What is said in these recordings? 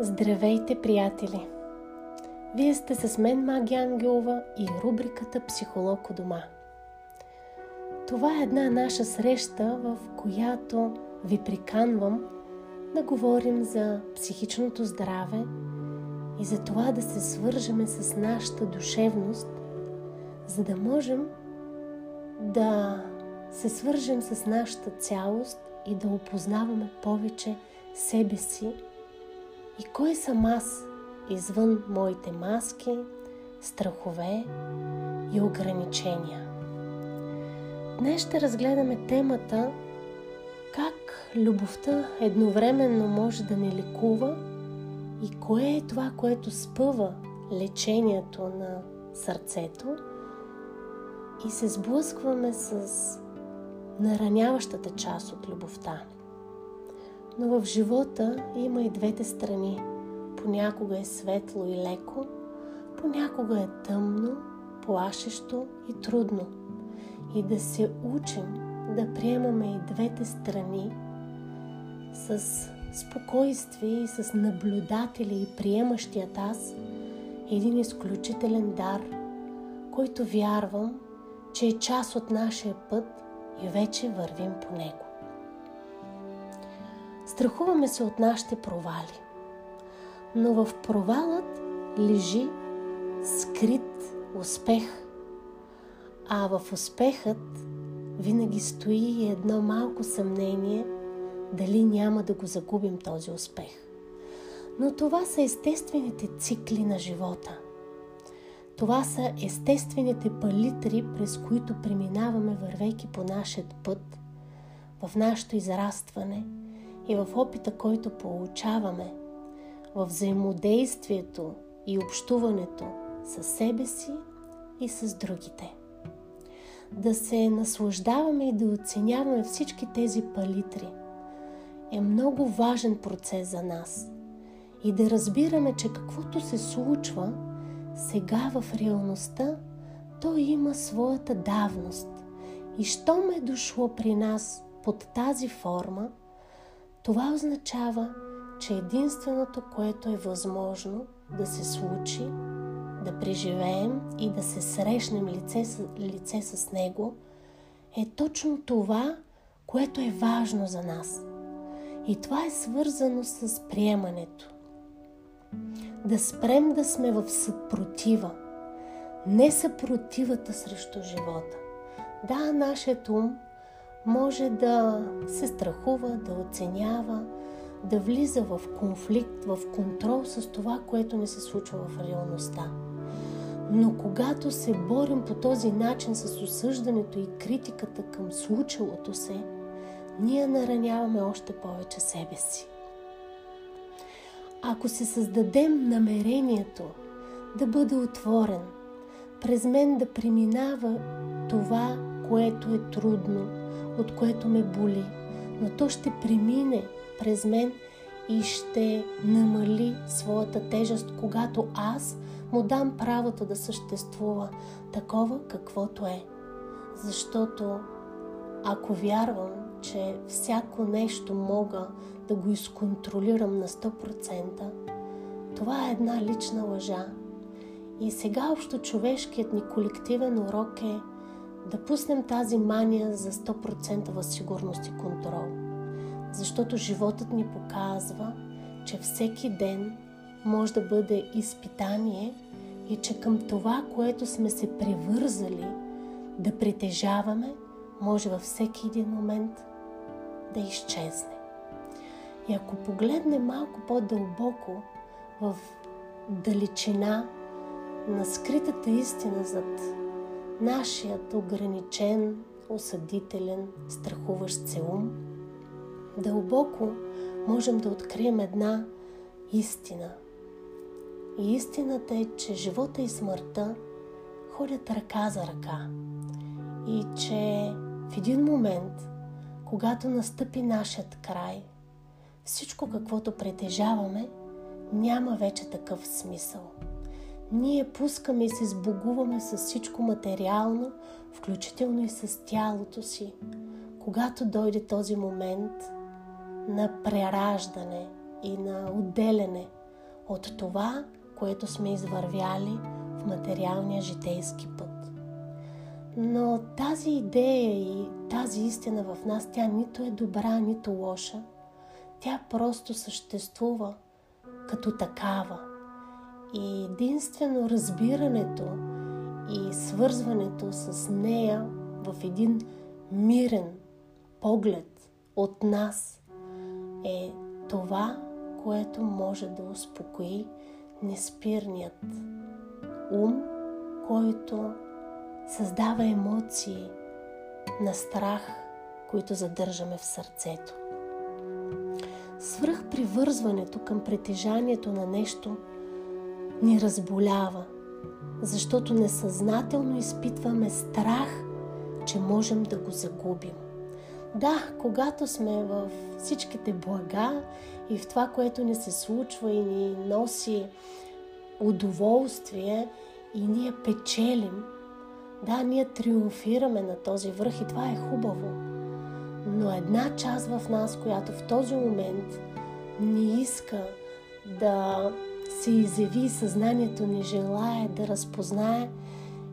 Здравейте, приятели! Вие сте с мен, Маги Ангелова и рубриката Психолог у дома. Това е една наша среща, в която ви приканвам да говорим за психичното здраве и за това да се свържеме с нашата душевност, за да можем да се свържем с нашата цялост и да опознаваме повече себе си и кой съм аз извън моите маски, страхове и ограничения? Днес ще разгледаме темата как любовта едновременно може да ни лекува и кое е това, което спъва лечението на сърцето и се сблъскваме с нараняващата част от любовта. Но в живота има и двете страни. Понякога е светло и леко, понякога е тъмно, плашещо и трудно. И да се учим да приемаме и двете страни с спокойствие и с наблюдатели и приемащият аз един изключителен дар, който вярвам, че е част от нашия път и вече вървим по него. Страхуваме се от нашите провали. Но в провалът лежи скрит успех. А в успехът винаги стои едно малко съмнение дали няма да го загубим този успех. Но това са естествените цикли на живота. Това са естествените палитри, през които преминаваме, вървейки по нашия път, в нашето израстване – и в опита, който получаваме, в взаимодействието и общуването с себе си и с другите. Да се наслаждаваме и да оценяваме всички тези палитри е много важен процес за нас. И да разбираме, че каквото се случва сега в реалността, то има своята давност. И щом е дошло при нас под тази форма – това означава, че единственото, което е възможно да се случи, да преживеем и да се срещнем лице лице с Него, е точно това, което е важно за нас. И това е свързано с приемането. Да спрем да сме в съпротива. Не съпротивата срещу живота. Да, нашият ум може да се страхува, да оценява, да влиза в конфликт, в контрол с това, което не се случва в реалността. Но когато се борим по този начин с осъждането и критиката към случилото се, ние нараняваме още повече себе си. Ако се създадем намерението да бъде отворен, през мен да преминава това, което е трудно, от което ме боли, но то ще премине през мен и ще намали своята тежест, когато аз му дам правото да съществува такова каквото е. Защото ако вярвам, че всяко нещо мога да го изконтролирам на 100%, това е една лична лъжа. И сега общо човешкият ни колективен урок е – да пуснем тази мания за 100% сигурност и контрол. Защото животът ни показва, че всеки ден може да бъде изпитание и че към това, което сме се превързали да притежаваме, може във всеки един момент да изчезне. И ако погледнем малко по-дълбоко в далечина на скритата истина зад нашият ограничен, осъдителен, страхуващ се ум, дълбоко можем да открием една истина. И истината е, че живота и смъртта ходят ръка за ръка. И че в един момент, когато настъпи нашият край, всичко каквото притежаваме, няма вече такъв смисъл ние пускаме и се сбогуваме с всичко материално, включително и с тялото си. Когато дойде този момент на прераждане и на отделяне от това, което сме извървяли в материалния житейски път. Но тази идея и тази истина в нас, тя нито е добра, нито лоша. Тя просто съществува като такава. И единствено разбирането и свързването с нея в един мирен поглед от нас е това, което може да успокои неспирният ум, който създава емоции на страх, които задържаме в сърцето. Свръхпривързването към притежанието на нещо ни разболява, защото несъзнателно изпитваме страх, че можем да го загубим. Да, когато сме в всичките блага и в това, което ни се случва и ни носи удоволствие и ние печелим, да, ние триумфираме на този връх и това е хубаво. Но една част в нас, която в този момент не иска да се изяви и съзнанието ни желая да разпознае,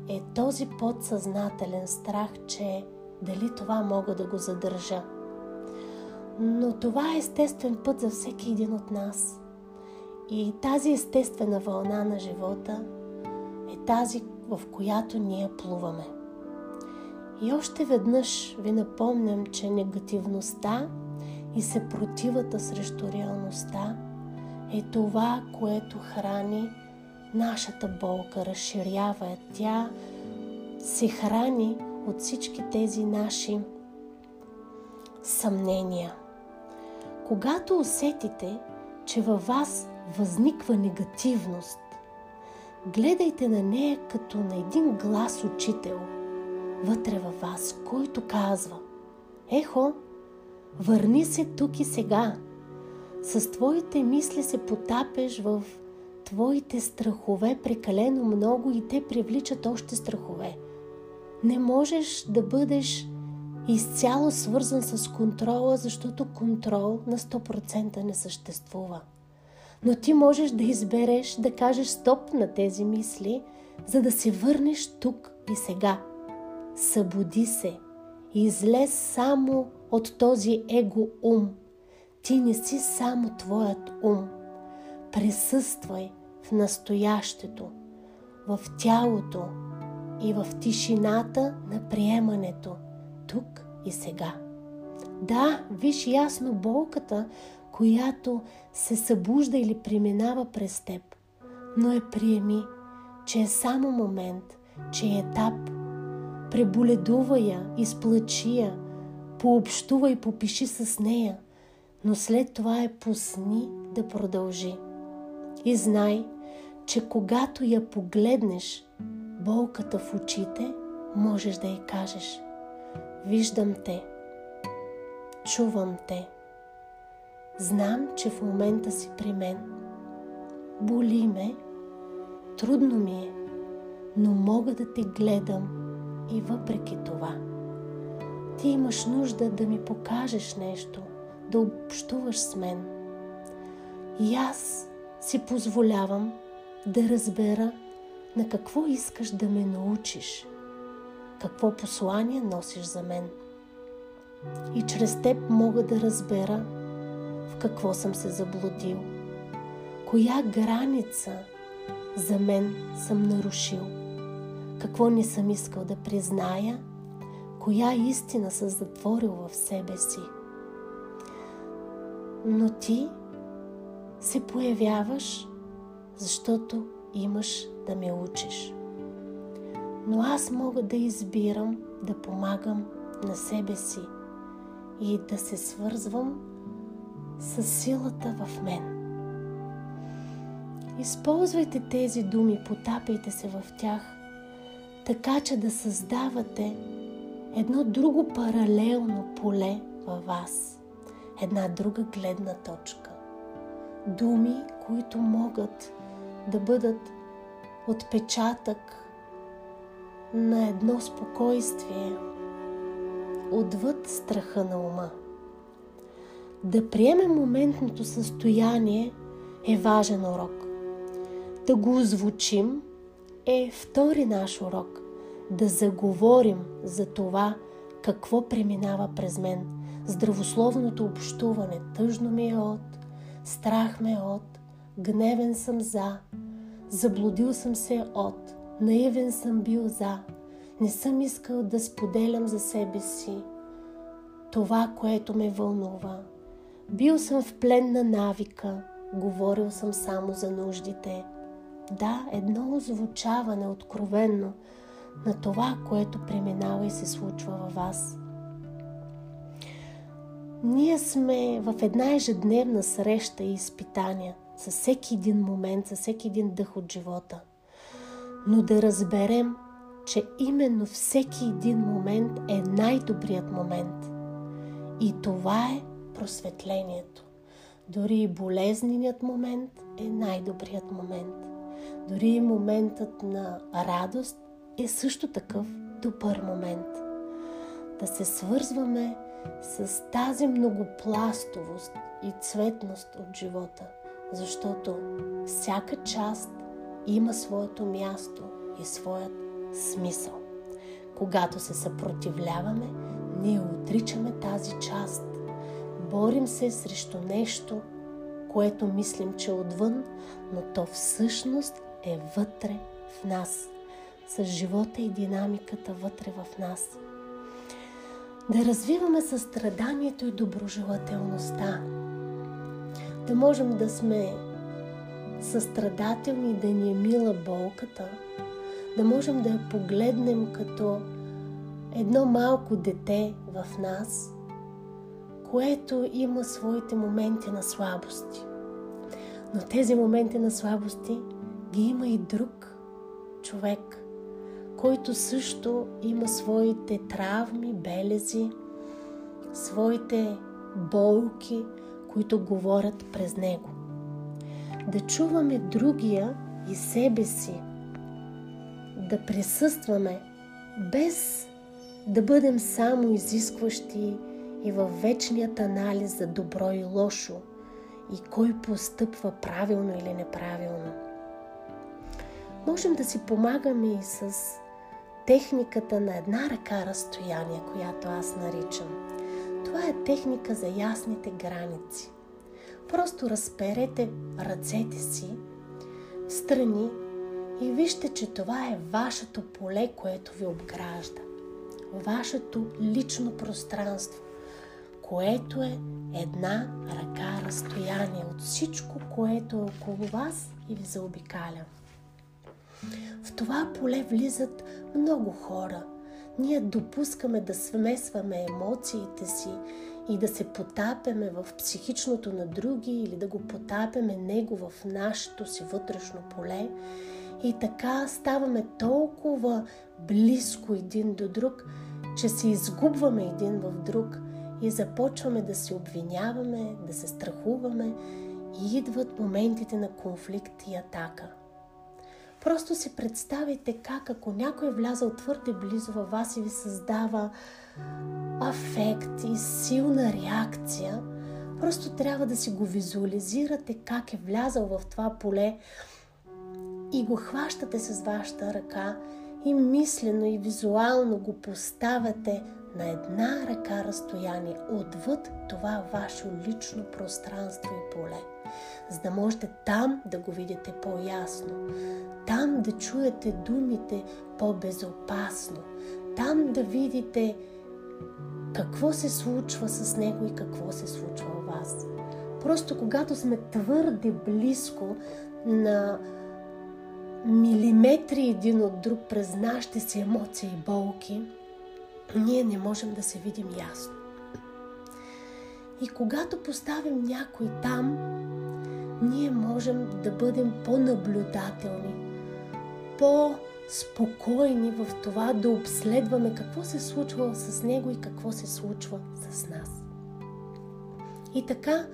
е този подсъзнателен страх, че дали това мога да го задържа. Но това е естествен път за всеки един от нас. И тази естествена вълна на живота е тази, в която ние плуваме. И още веднъж ви напомням, че негативността и съпротивата срещу реалността е това, което храни нашата болка, разширява я. Тя се храни от всички тези наши съмнения. Когато усетите, че във вас възниква негативност, гледайте на нея като на един глас учител вътре във вас, който казва Ехо, върни се тук и сега. С твоите мисли се потапеш в твоите страхове прекалено много и те привличат още страхове. Не можеш да бъдеш изцяло свързан с контрола, защото контрол на 100% не съществува. Но ти можеш да избереш да кажеш стоп на тези мисли, за да се върнеш тук и сега. Събуди се. Излез само от този его ум. Ти не си само твоят ум. Присъствай в настоящето, в тялото и в тишината на приемането, тук и сега. Да, виж ясно болката, която се събужда или преминава през теб, но е приеми, че е само момент, че е етап. Преболедува я, изплачи я, пообщува и попиши с нея, но след това е пусни да продължи. И знай, че когато я погледнеш, болката в очите, можеш да й кажеш Виждам те, чувам те, знам, че в момента си при мен. Боли ме, трудно ми е, но мога да те гледам и въпреки това. Ти имаш нужда да ми покажеш нещо, да общуваш с мен. И аз си позволявам да разбера на какво искаш да ме научиш, какво послание носиш за мен. И чрез теб мога да разбера в какво съм се заблудил, коя граница за мен съм нарушил, какво не съм искал да призная, коя истина съм затворил в себе си. Но ти се появяваш, защото имаш да ме учиш. Но аз мога да избирам да помагам на себе си и да се свързвам с силата в мен. Използвайте тези думи, потапайте се в тях, така че да създавате едно друго паралелно поле във вас, една друга гледна точка. Думи, които могат да бъдат отпечатък на едно спокойствие отвъд страха на ума. Да приемем моментното състояние е важен урок. да го озвучим, е втори наш урок. Да заговорим за това, какво преминава през мен. Здравословното общуване. Тъжно ми е от, страх ме е от, гневен съм за, заблудил съм се от, наивен съм бил за, не съм искал да споделям за себе си това, което ме вълнува. Бил съм в плен на навика, говорил съм само за нуждите. Да, едно озвучаване откровенно на това, което преминава и се случва във вас. Ние сме в една ежедневна среща и изпитания за всеки един момент, за всеки един дъх от живота. Но да разберем, че именно всеки един момент е най-добрият момент. И това е просветлението. Дори и болезненият момент е най-добрият момент. Дори и моментът на радост е също такъв добър момент. Да се свързваме с тази многопластовост и цветност от живота, защото всяка част има своето място и своят смисъл. Когато се съпротивляваме, ние отричаме тази част. Борим се срещу нещо, което мислим, че е отвън, но то всъщност е вътре в нас. С живота и динамиката вътре в нас. Да развиваме състраданието и доброжелателността. Да можем да сме състрадателни, да ни е мила болката, да можем да я погледнем като едно малко дете в нас, което има своите моменти на слабости. Но тези моменти на слабости ги има и друг човек, който също има своите травми, белези, своите болки, които говорят през него. Да чуваме другия и себе си, да присъстваме без да бъдем само изискващи и във вечният анализ за добро и лошо и кой постъпва правилно или неправилно. Можем да си помагаме и с техниката на една ръка разстояние, която аз наричам. Това е техника за ясните граници. Просто разперете ръцете си страни и вижте, че това е вашето поле, което ви обгражда. Вашето лично пространство, което е една ръка разстояние от всичко, което е около вас и ви заобикаля. В това поле влизат много хора. Ние допускаме да смесваме емоциите си и да се потапяме в психичното на други или да го потапяме него в нашето си вътрешно поле. И така ставаме толкова близко един до друг, че се изгубваме един в друг и започваме да се обвиняваме, да се страхуваме и идват моментите на конфликт и атака. Просто си представите как ако някой е влязал твърде близо във вас и ви създава афект и силна реакция, просто трябва да си го визуализирате как е влязал в това поле и го хващате с вашата ръка и мислено и визуално го поставяте на една ръка разстояние отвъд това ваше лично пространство и поле, за да можете там да го видите по-ясно, там да чуете думите по-безопасно, там да видите какво се случва с него и какво се случва в вас. Просто когато сме твърде близко на милиметри един от друг през нашите си емоции и болки, ние не можем да се видим ясно. И когато поставим някой там, ние можем да бъдем по-наблюдателни, по-спокойни в това да обследваме какво се случва с него и какво се случва с нас. И така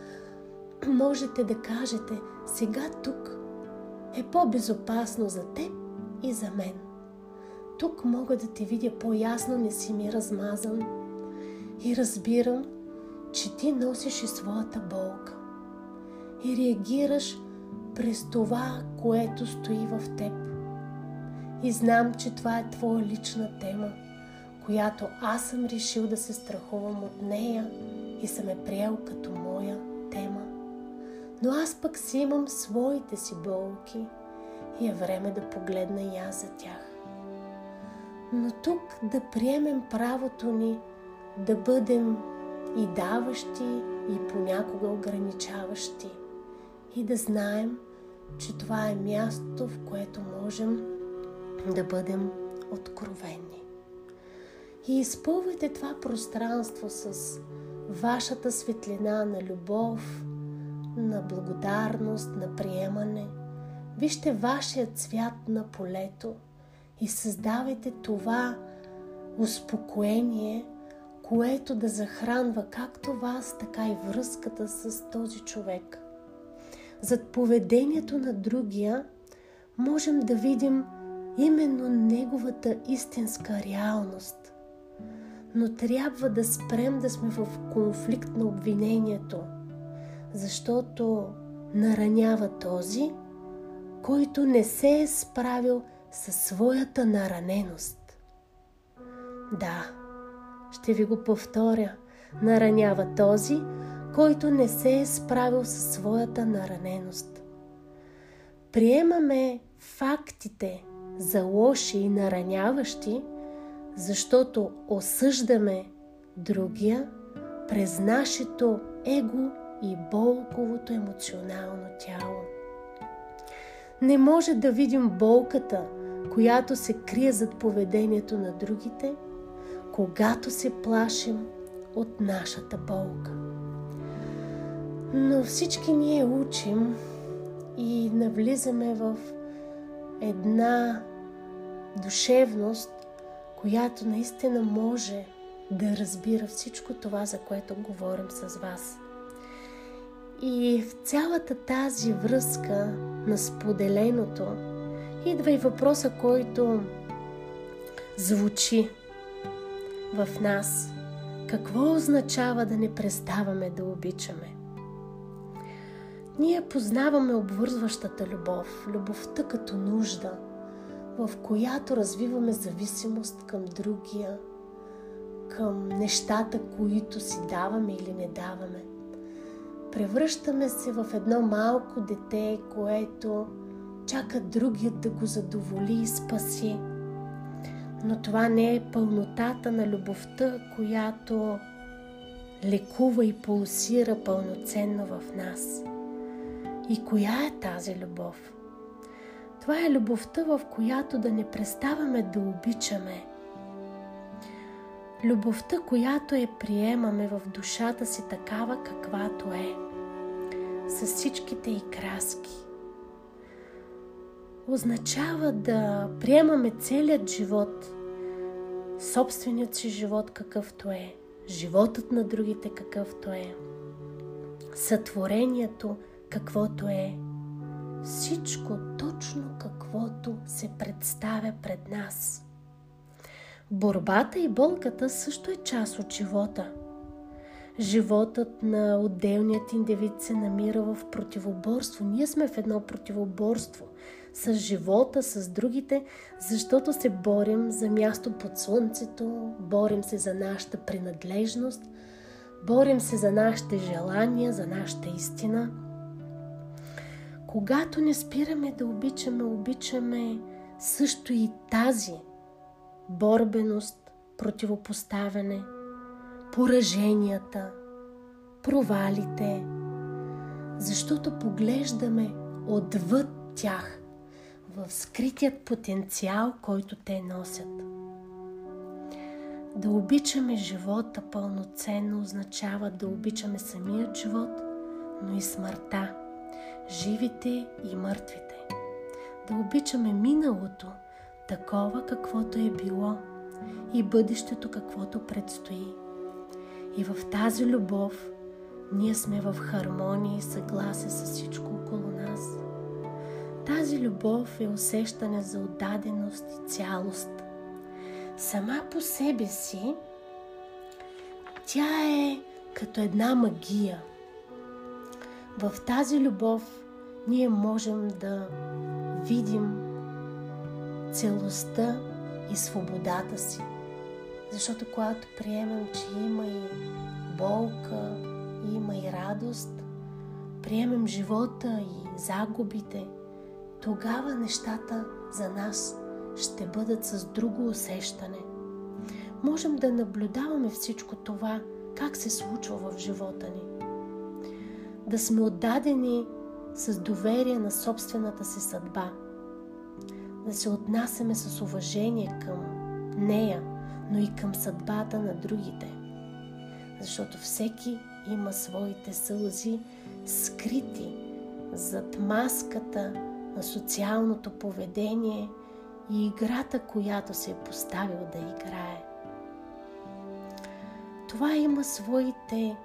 можете да кажете, сега тук е по-безопасно за теб и за мен. Тук мога да те видя по-ясно, не си ми размазан и разбирам, че ти носиш и своята болка и реагираш през това, което стои в теб. И знам, че това е твоя лична тема, която аз съм решил да се страхувам от нея и съм е приел като моя тема. Но аз пък си имам своите си болки и е време да погледна и аз за тях. Но тук да приемем правото ни да бъдем и даващи, и понякога ограничаващи. И да знаем, че това е място, в което можем да бъдем откровени. И изпълвайте това пространство с вашата светлина на любов, на благодарност, на приемане. Вижте вашия цвят на полето и създавайте това успокоение, което да захранва както вас, така и връзката с този човек. Зад поведението на другия можем да видим именно неговата истинска реалност. Но трябва да спрем да сме в конфликт на обвинението, защото наранява този, който не се е справил със своята нараненост. Да, ще ви го повторя. Наранява този, който не се е справил със своята нараненост. Приемаме фактите за лоши и нараняващи, защото осъждаме другия през нашето его и болковото емоционално тяло. Не може да видим болката, която се крие зад поведението на другите – когато се плашим от нашата болка. Но всички ние учим и навлизаме в една душевност, която наистина може да разбира всичко това, за което говорим с вас. И в цялата тази връзка на споделеното идва и въпроса, който звучи в нас какво означава да не преставаме да обичаме. Ние познаваме обвързващата любов, любовта като нужда, в която развиваме зависимост към другия, към нещата, които си даваме или не даваме. Превръщаме се в едно малко дете, което чака другият да го задоволи и спаси – но това не е пълнотата на любовта, която лекува и пулсира пълноценно в нас. И коя е тази любов? Това е любовта, в която да не преставаме да обичаме. Любовта, която е приемаме в душата си такава каквато е, с всичките и краски – означава да приемаме целият живот, собственият си живот какъвто е, животът на другите какъвто е, сътворението каквото е, всичко точно каквото се представя пред нас. Борбата и болката също е част от живота. Животът на отделният индивид се намира в противоборство. Ние сме в едно противоборство с живота, с другите, защото се борим за място под слънцето, борим се за нашата принадлежност, борим се за нашите желания, за нашата истина. Когато не спираме да обичаме, обичаме също и тази борбеност, противопоставяне, пораженията, провалите, защото поглеждаме отвъд тях в скритият потенциал, който те носят. Да обичаме живота пълноценно означава да обичаме самият живот, но и смъртта, живите и мъртвите. Да обичаме миналото, такова каквото е било, и бъдещето каквото предстои. И в тази любов ние сме в хармония и съгласие с всичко около нас. Тази любов е усещане за отдаденост и цялост. Сама по себе си тя е като една магия. В тази любов ние можем да видим целостта и свободата си. Защото когато приемем, че има и болка, има и радост, приемем живота и загубите, тогава нещата за нас ще бъдат с друго усещане. Можем да наблюдаваме всичко това, как се случва в живота ни. Да сме отдадени с доверие на собствената си съдба. Да се отнасяме с уважение към нея, но и към съдбата на другите. Защото всеки има своите сълзи скрити зад маската на социалното поведение и играта, която се е поставил да играе. Това има своите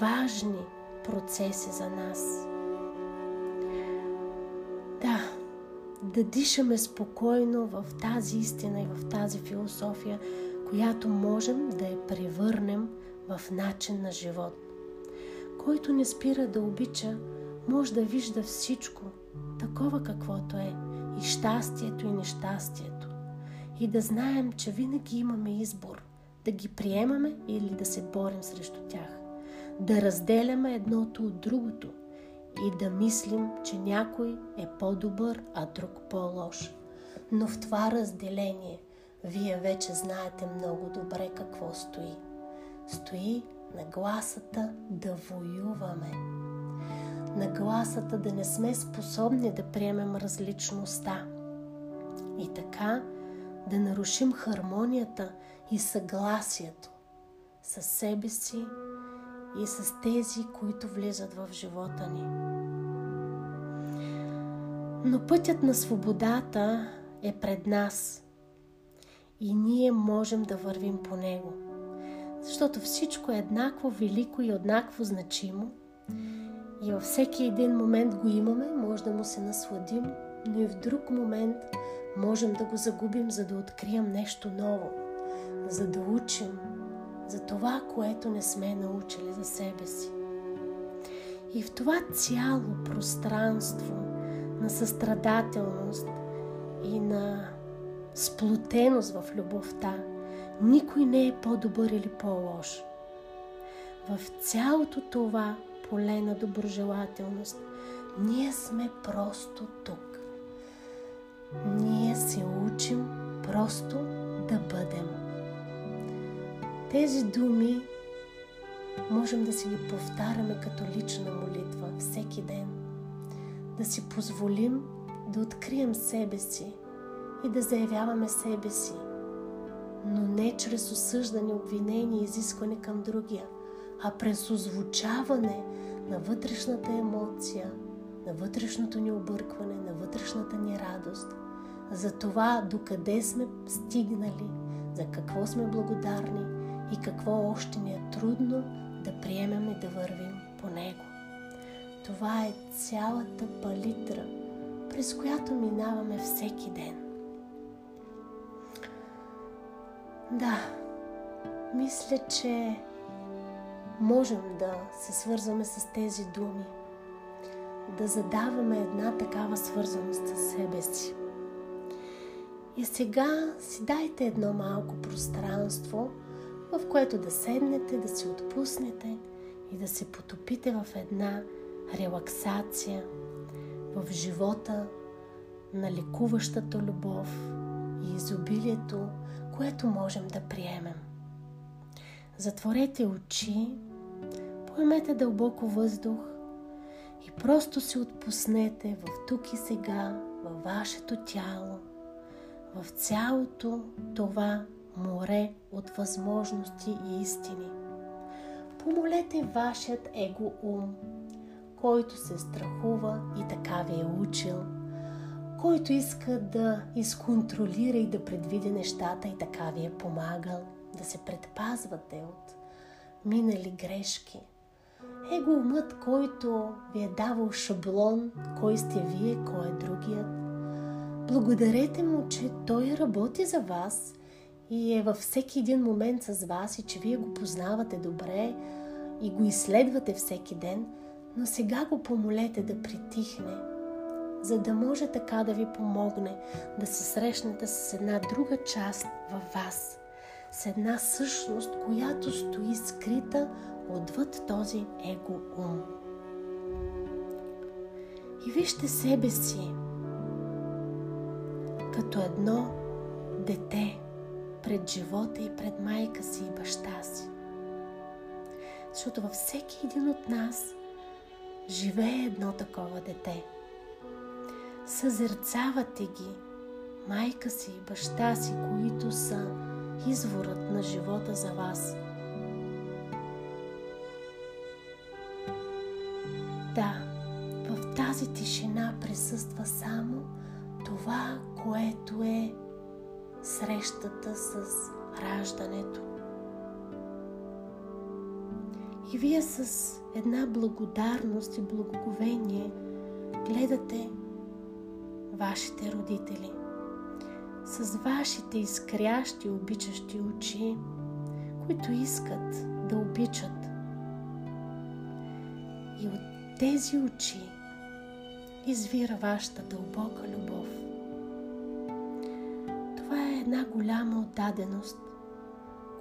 важни процеси за нас. Да дишаме спокойно в тази истина и в тази философия, която можем да я превърнем в начин на живот. Който не спира да обича, може да вижда всичко, такова каквото е, и щастието и нещастието. И да знаем, че винаги имаме избор да ги приемаме или да се борим срещу тях. Да разделяме едното от другото и да мислим, че някой е по-добър, а друг по-лош. Но в това разделение вие вече знаете много добре какво стои. Стои нагласата да воюваме. Нагласата да не сме способни да приемем различността. И така да нарушим хармонията и съгласието с себе си и с тези, които влизат в живота ни. Но пътят на свободата е пред нас и ние можем да вървим по него. Защото всичко е еднакво велико и еднакво значимо и във всеки един момент го имаме, може да му се насладим, но и в друг момент можем да го загубим, за да открием нещо ново, за да учим за това, което не сме научили за себе си. И в това цяло пространство на състрадателност и на сплотеност в любовта, никой не е по-добър или по-лош. В цялото това поле на доброжелателност, ние сме просто тук. Ние се учим просто да бъдем. Тези думи можем да си ги повтаряме като лична молитва всеки ден. Да си позволим да открием себе си и да заявяваме себе си, но не чрез осъждане, обвинение и изискване към другия, а през озвучаване на вътрешната емоция, на вътрешното ни объркване, на вътрешната ни радост, за това докъде сме стигнали, за какво сме благодарни и какво още ни е трудно да приемем и да вървим по него. Това е цялата палитра, през която минаваме всеки ден. Да, мисля, че можем да се свързваме с тези думи, да задаваме една такава свързаност с себе си. И сега си дайте едно малко пространство, в което да седнете, да се отпуснете и да се потопите в една релаксация, в живота на лекуващата любов и изобилието, което можем да приемем. Затворете очи, поемете дълбоко въздух и просто се отпуснете в тук и сега, във вашето тяло, в цялото това море от възможности и истини. Помолете вашият его ум, който се страхува и така ви е учил, който иска да изконтролира и да предвиди нещата и така ви е помагал – да се предпазвате от минали грешки. Его умът, който ви е давал шаблон, кой сте вие, кой е другият. Благодарете му, че той работи за вас и е във всеки един момент с вас и че вие го познавате добре и го изследвате всеки ден, Но сега го помолете да притихне, за да може така да ви помогне да се срещнете с една друга част във вас, с една същност, която стои скрита отвъд този его ум. И вижте себе си като едно дете пред живота и пред майка си и баща си. Защото във всеки един от нас живее едно такова дете. Съзерцавате ги, майка си и баща си, които са изворът на живота за вас. Да, в тази тишина присъства само това, което е срещата с раждането. И вие с една благодарност и благоговение гледате вашите родители с вашите изкрящи, обичащи очи, които искат да обичат. И от тези очи извира вашата дълбока любов. Това е една голяма отдаденост,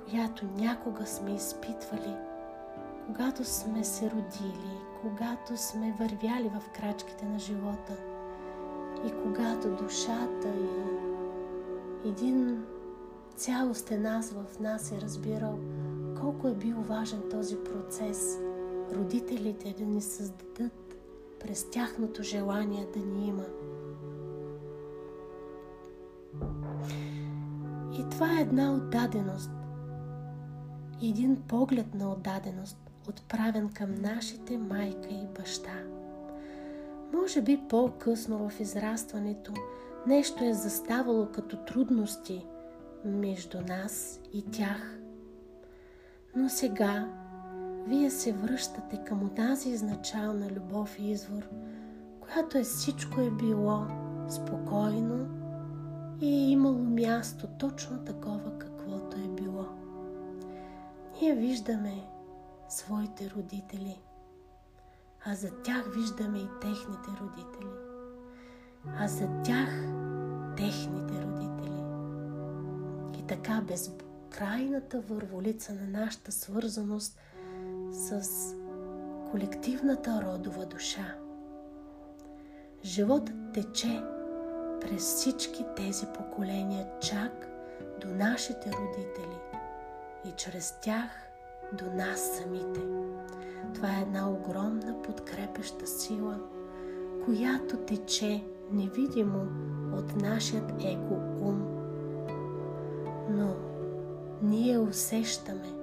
която някога сме изпитвали, когато сме се родили, когато сме вървяли в крачките на живота и когато душата и един цялостен аз в нас е разбирал колко е бил важен този процес родителите да ни създадат през тяхното желание да ни има. Това е една отдаденост. Един поглед на отдаденост, отправен към нашите майка и баща. Може би по-късно в израстването нещо е заставало като трудности между нас и тях. Но сега вие се връщате към тази изначална любов и извор, която е всичко е било спокойно и е имало място точно такова, каквото е било. Ние виждаме своите родители, а за тях виждаме и техните родители, а за тях техните родители. И така безкрайната върволица на нашата свързаност – с колективната родова душа. Животът тече през всички тези поколения чак до нашите родители и чрез тях до нас самите. Това е една огромна подкрепеща сила, която тече невидимо от нашият его ум. Но ние усещаме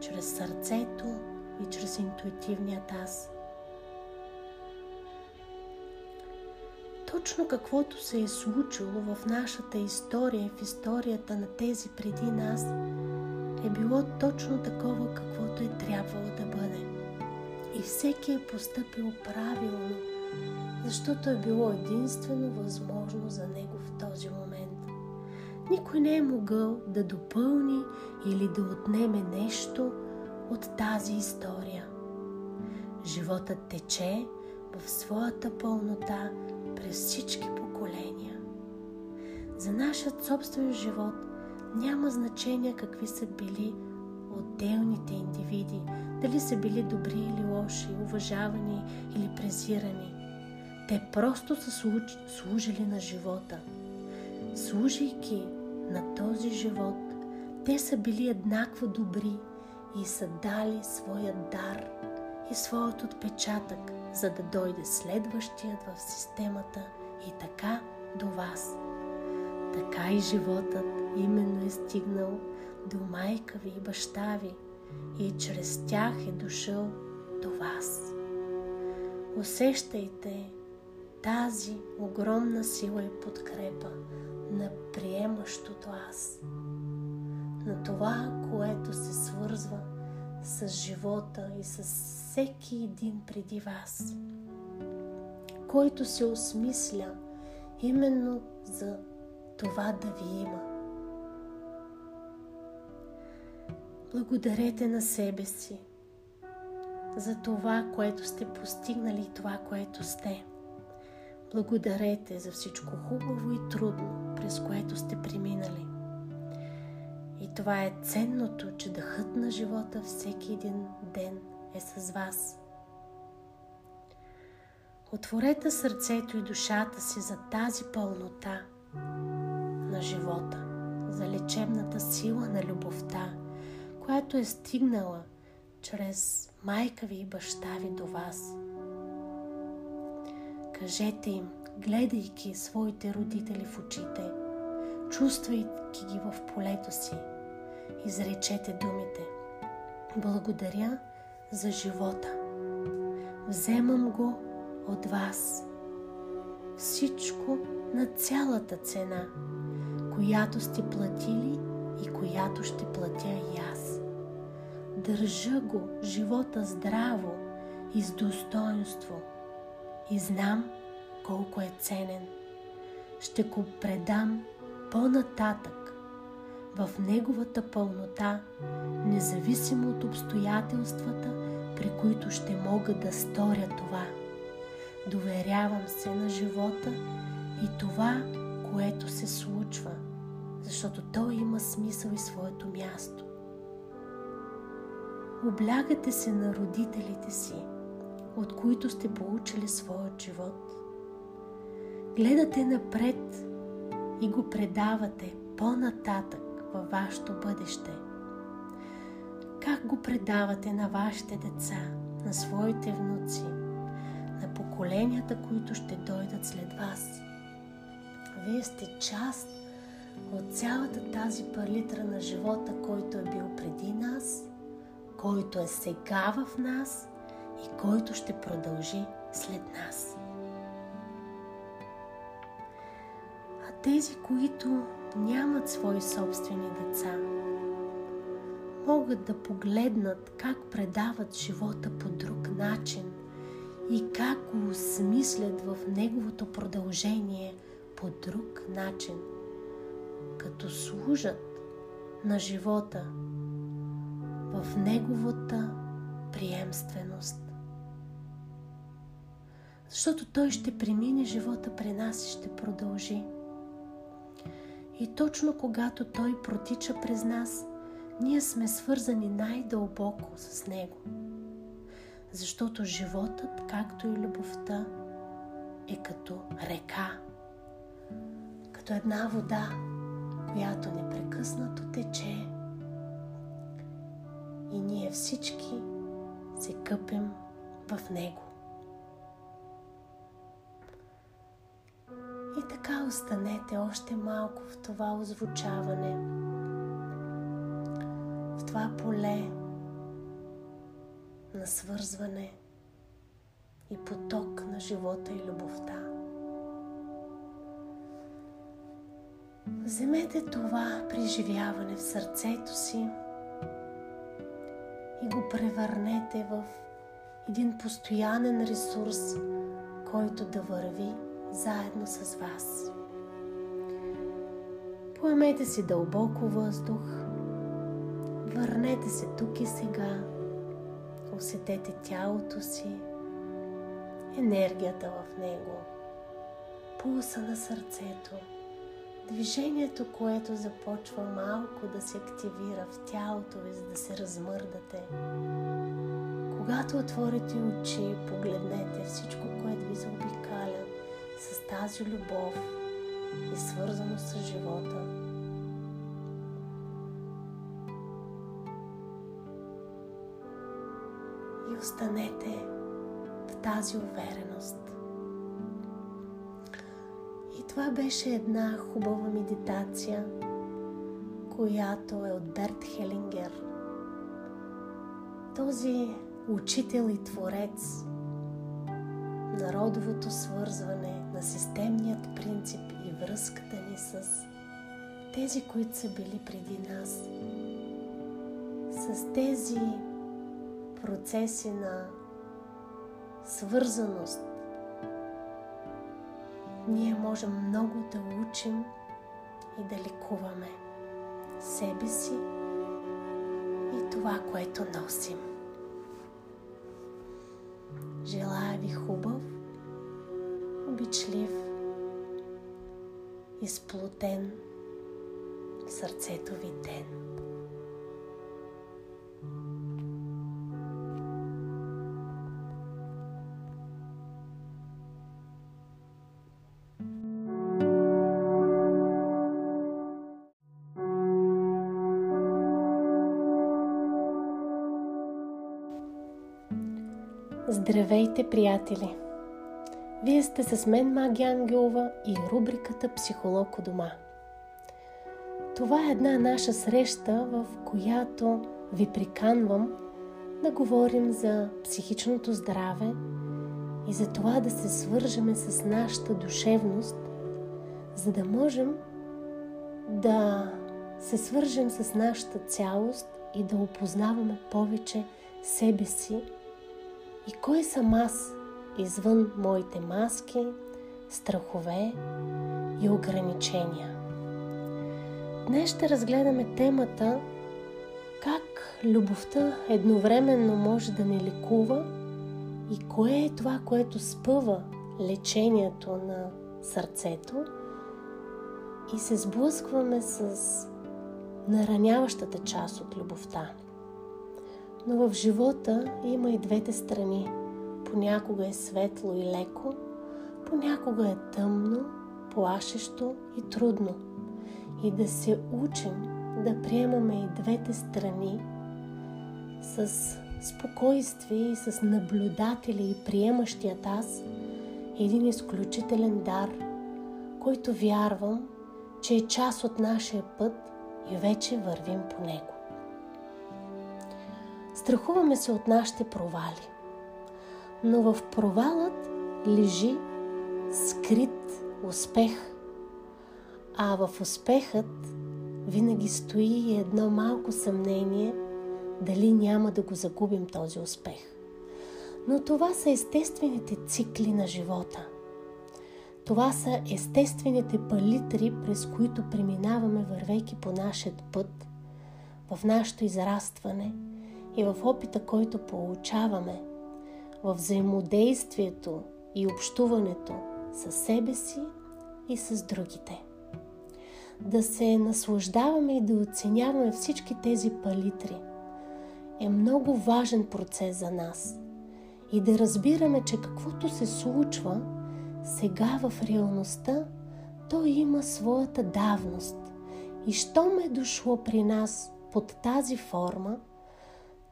чрез сърцето, и чрез интуитивният аз. Точно каквото се е случило в нашата история и в историята на тези преди нас, е било точно такова, каквото е трябвало да бъде. И всеки е поступил правилно, защото е било единствено възможно за него в този момент. Никой не е могъл да допълни или да отнеме нещо, от тази история. Животът тече в своята пълнота през всички поколения. За нашият собствен живот няма значение какви са били отделните индивиди, дали са били добри или лоши, уважавани или презирани. Те просто са служили на живота. Служайки на този живот, те са били еднакво добри и са дали своя дар и своят отпечатък, за да дойде следващият в системата и така до вас. Така и животът именно е стигнал до майка ви и баща ви и чрез тях е дошъл до вас. Усещайте тази огромна сила и подкрепа на приемащото аз на това, което се свързва с живота и с всеки един преди вас, който се осмисля именно за това да ви има. Благодарете на себе си за това, което сте постигнали и това, което сте. Благодарете за всичко хубаво и трудно, през което сте преминали. И това е ценното, че дъхът на живота всеки един ден е с вас. Отворете сърцето и душата си за тази пълнота на живота, за лечебната сила на любовта, която е стигнала чрез майка ви и баща ви до вас. Кажете им, гледайки своите родители в очите, чувствайки ги в полето си, изречете думите. Благодаря за живота. Вземам го от вас. Всичко на цялата цена, която сте платили и която ще платя и аз. Държа го живота здраво и с достоинство и знам колко е ценен. Ще го предам по-нататък в неговата пълнота, независимо от обстоятелствата, при които ще мога да сторя това. Доверявам се на живота и това, което се случва, защото той има смисъл и своето място. Облягате се на родителите си, от които сте получили своят живот. Гледате напред и го предавате по-нататък във вашето бъдеще. Как го предавате на вашите деца, на своите внуци, на поколенията, които ще дойдат след вас. Вие сте част от цялата тази палитра на живота, който е бил преди нас, който е сега в нас и който ще продължи след нас. А тези, които нямат свои собствени деца, могат да погледнат как предават живота по друг начин и как го осмислят в неговото продължение по друг начин, като служат на живота в неговата приемственост. Защото той ще премине живота при нас и ще продължи. И точно когато той протича през нас, ние сме свързани най-дълбоко с него. Защото животът, както и любовта, е като река, като една вода, която непрекъснато тече и ние всички се къпем в него. И така останете още малко в това озвучаване, в това поле на свързване и поток на живота и любовта. Вземете това преживяване в сърцето си и го превърнете в един постоянен ресурс, който да върви заедно с вас. Поемете си дълбоко въздух, върнете се тук и сега, усетете тялото си, енергията в него, пулса на сърцето, движението, което започва малко да се активира в тялото ви, за да се размърдате. Когато отворите очи, погледнете всичко, което ви заобикаля с тази любов и свързано с живота. И останете в тази увереност. И това беше една хубава медитация, която е от Берт Хелингер. Този учител и творец на родовото свързване, на системният принцип и връзката ни с тези, които са били преди нас, с тези процеси на свързаност, ние можем много да учим и да лекуваме себе си и това, което носим. Желая ви хубав, обичлив, изплутен в сърцето ви ден. Здравейте, приятели! Вие сте с мен, Маги Ангелова и рубриката Психолог у дома. Това е една наша среща, в която ви приканвам да говорим за психичното здраве и за това да се свържеме с нашата душевност, за да можем да се свържем с нашата цялост и да опознаваме повече себе си и кой съм аз извън моите маски, страхове и ограничения? Днес ще разгледаме темата как любовта едновременно може да ни лекува и кое е това, което спъва лечението на сърцето и се сблъскваме с нараняващата част от любовта. Но в живота има и двете страни. Понякога е светло и леко, понякога е тъмно, плашещо и трудно. И да се учим да приемаме и двете страни с спокойствие и с наблюдатели и приемащият аз един изключителен дар, който вярвам, че е част от нашия път и вече вървим по него. Страхуваме се от нашите провали. Но в провалът лежи скрит успех. А в успехът винаги стои едно малко съмнение дали няма да го загубим този успех. Но това са естествените цикли на живота. Това са естествените палитри, през които преминаваме, вървейки по нашия път, в нашето израстване – и в опита, който получаваме в взаимодействието и общуването с себе си и с другите. Да се наслаждаваме и да оценяваме всички тези палитри е много важен процес за нас. И да разбираме, че каквото се случва сега в реалността, то има своята давност. И що ме е дошло при нас под тази форма –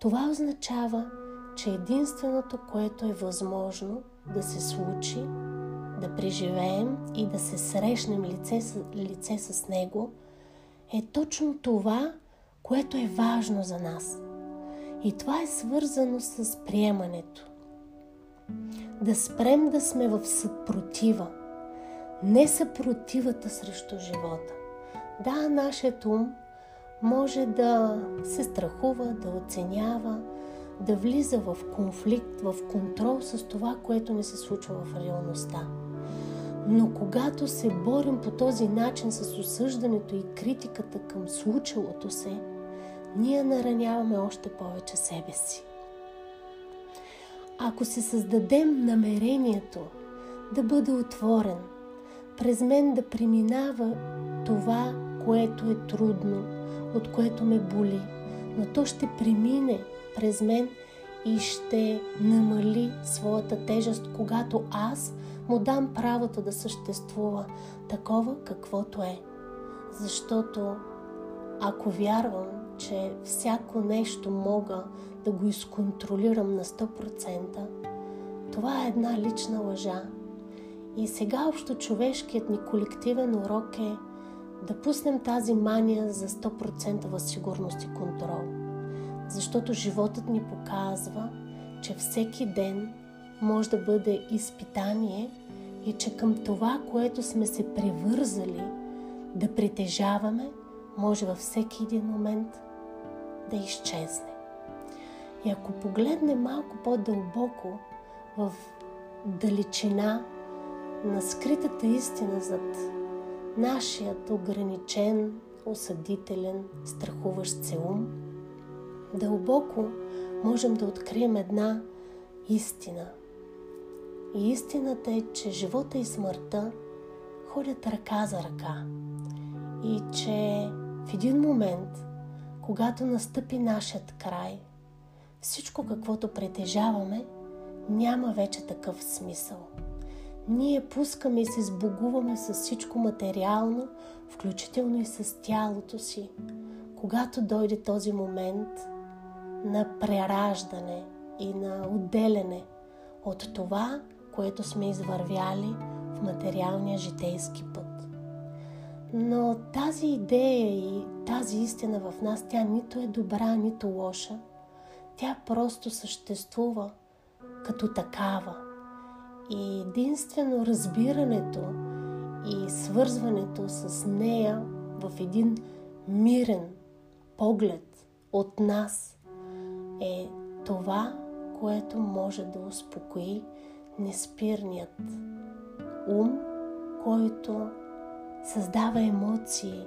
това означава, че единственото, което е възможно да се случи, да преживеем и да се срещнем лице с, лице с Него, е точно това, което е важно за нас. И това е свързано с приемането. Да спрем да сме в съпротива. Не съпротивата срещу живота. Да, нашият ум може да се страхува, да оценява, да влиза в конфликт, в контрол с това, което не се случва в реалността. Но когато се борим по този начин с осъждането и критиката към случилото се, ние нараняваме още повече себе си. Ако се създадем намерението да бъде отворен, през мен да преминава това, което е трудно, от което ме боли, но то ще премине през мен и ще намали своята тежест, когато аз му дам правото да съществува такова каквото е. Защото ако вярвам, че всяко нещо мога да го изконтролирам на 100%, това е една лична лъжа. И сега общо човешкият ни колективен урок е – да пуснем тази мания за 100% сигурност и контрол. Защото животът ни показва, че всеки ден може да бъде изпитание и че към това, което сме се превързали да притежаваме, може във всеки един момент да изчезне. И ако погледнем малко по-дълбоко в далечина на скритата истина зад нашият ограничен, осъдителен, страхуващ се ум, дълбоко можем да открием една истина, И истината е, че живота и смъртта ходят ръка за ръка. И че в един момент, когато настъпи нашият край, всичко каквото притежаваме, няма вече такъв смисъл. Ние пускаме и се сбогуваме с всичко материално, включително и с тялото си. Когато дойде този момент на прераждане и на отделяне от това, което сме извървяли в материалния житейски път. Но тази идея и тази истина в нас, тя нито е добра, нито лоша. Тя просто съществува като такава. И единствено разбирането и свързването с нея в един мирен поглед от нас е това, което може да успокои неспирният ум, който създава емоции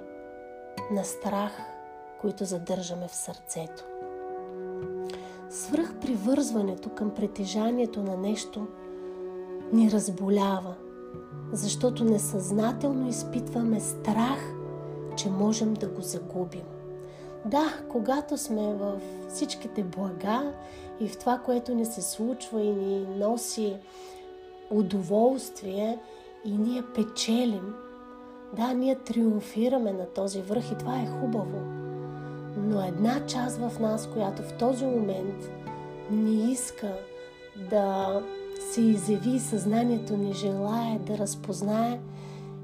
на страх, които задържаме в сърцето. Свръхпривързването към притежанието на нещо ни разболява, защото несъзнателно изпитваме страх, че можем да го загубим. Да, когато сме в всичките блага и в това, което ни се случва и ни носи удоволствие и ние печелим, да, ние триумфираме на този връх и това е хубаво. Но една част в нас, която в този момент не иска да се изяви съзнанието ни желая да разпознае,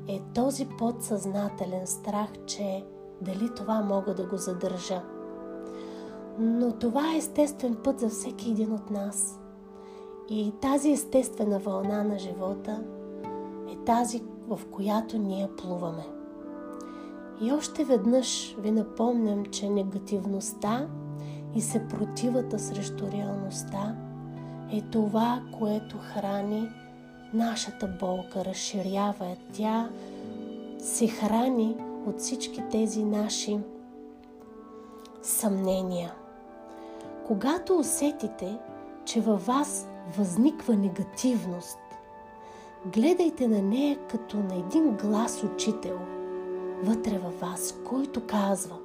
е този подсъзнателен страх, че дали това мога да го задържа. Но това е естествен път за всеки един от нас. И тази естествена вълна на живота е тази, в която ние плуваме. И още веднъж ви напомням, че негативността и съпротивата срещу реалността е това, което храни нашата болка, разширява я. Тя се храни от всички тези наши съмнения. Когато усетите, че във вас възниква негативност, гледайте на нея като на един глас учител вътре във вас, който казва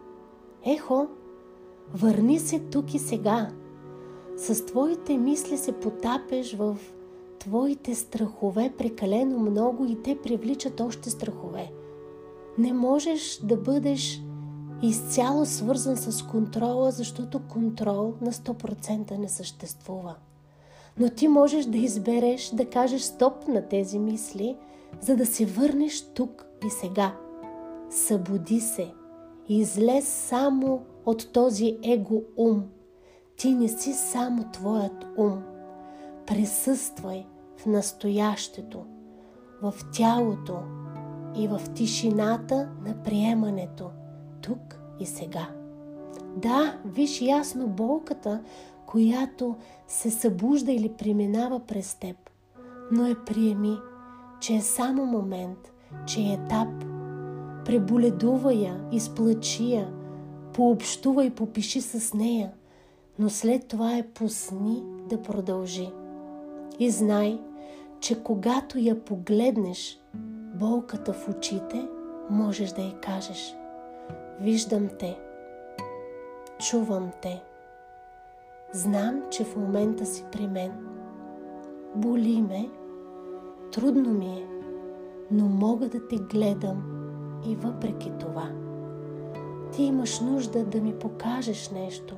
Ехо, върни се тук и сега. С твоите мисли се потапеш в твоите страхове прекалено много и те привличат още страхове. Не можеш да бъдеш изцяло свързан с контрола, защото контрол на 100% не съществува. Но ти можеш да избереш да кажеш стоп на тези мисли, за да се върнеш тук и сега. Събуди се. Излез само от този его ум. Ти не си само твоят ум. Присъствай в настоящето, в тялото и в тишината на приемането, тук и сега. Да, виж ясно болката, която се събужда или преминава през теб, но е приеми, че е само момент, че е етап. Преболедува я, изплачи я, пообщува и попиши с нея, но след това е пусни да продължи. И знай, че когато я погледнеш, болката в очите, можеш да й кажеш Виждам те, чувам те. Знам, че в момента си при мен. Боли ме, трудно ми е, но мога да те гледам и въпреки това. Ти имаш нужда да ми покажеш нещо,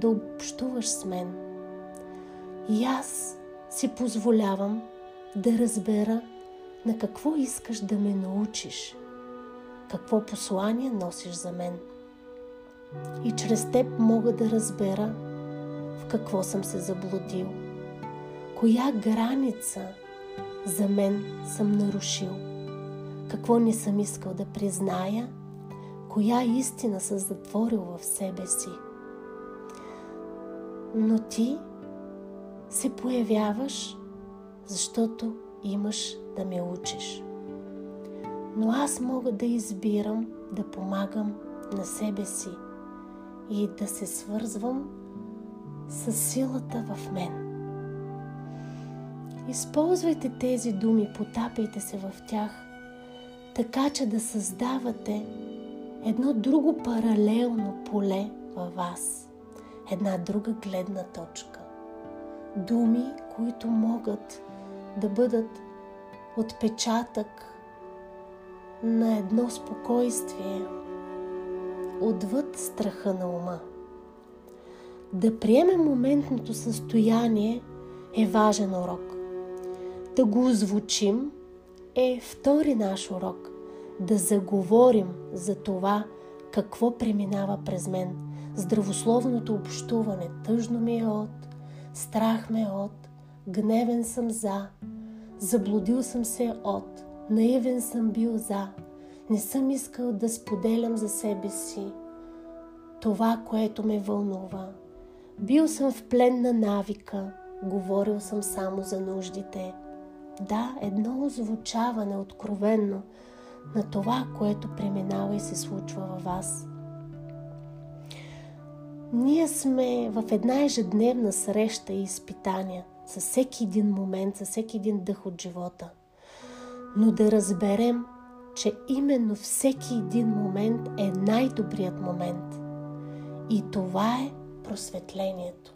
да общуваш с мен. И аз си позволявам да разбера на какво искаш да ме научиш, какво послание носиш за мен. И чрез теб мога да разбера в какво съм се заблудил, коя граница за мен съм нарушил, какво не съм искал да призная, коя истина съм затворил в себе си. Но ти се появяваш, защото имаш да ме учиш. Но аз мога да избирам да помагам на себе си и да се свързвам с силата в мен. Използвайте тези думи, потапяйте се в тях, така че да създавате едно друго паралелно поле във вас, една друга гледна точка. Думи, които могат да бъдат отпечатък на едно спокойствие отвъд страха на ума. Да приемем моментното състояние е важен урок. Да го озвучим е втори наш урок. Да заговорим за това какво преминава през мен. Здравословното общуване. Тъжно ми е от, страх ме е от, гневен съм за, заблудил съм се от, наивен съм бил за, не съм искал да споделям за себе си това, което ме вълнува. Бил съм в плен на навика, говорил съм само за нуждите. Да, едно озвучаване откровенно на това, което преминава и се случва във вас. Ние сме в една ежедневна среща и изпитания за всеки един момент, за всеки един дъх от живота. Но да разберем, че именно всеки един момент е най-добрият момент. И това е просветлението.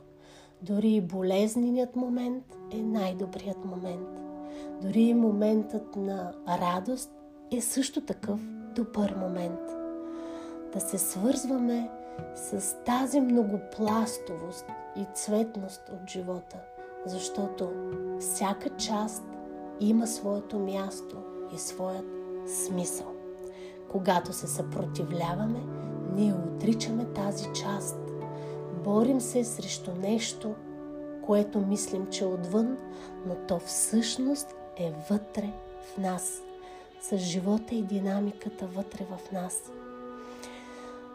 Дори и болезненият момент е най-добрият момент. Дори и моментът на радост е също такъв добър момент. Да се свързваме с тази многопластовост и цветност от живота, защото всяка част има своето място и своят смисъл. Когато се съпротивляваме, ние отричаме тази част. Борим се срещу нещо, което мислим, че е отвън, но то всъщност е вътре в нас. С живота и динамиката вътре в нас.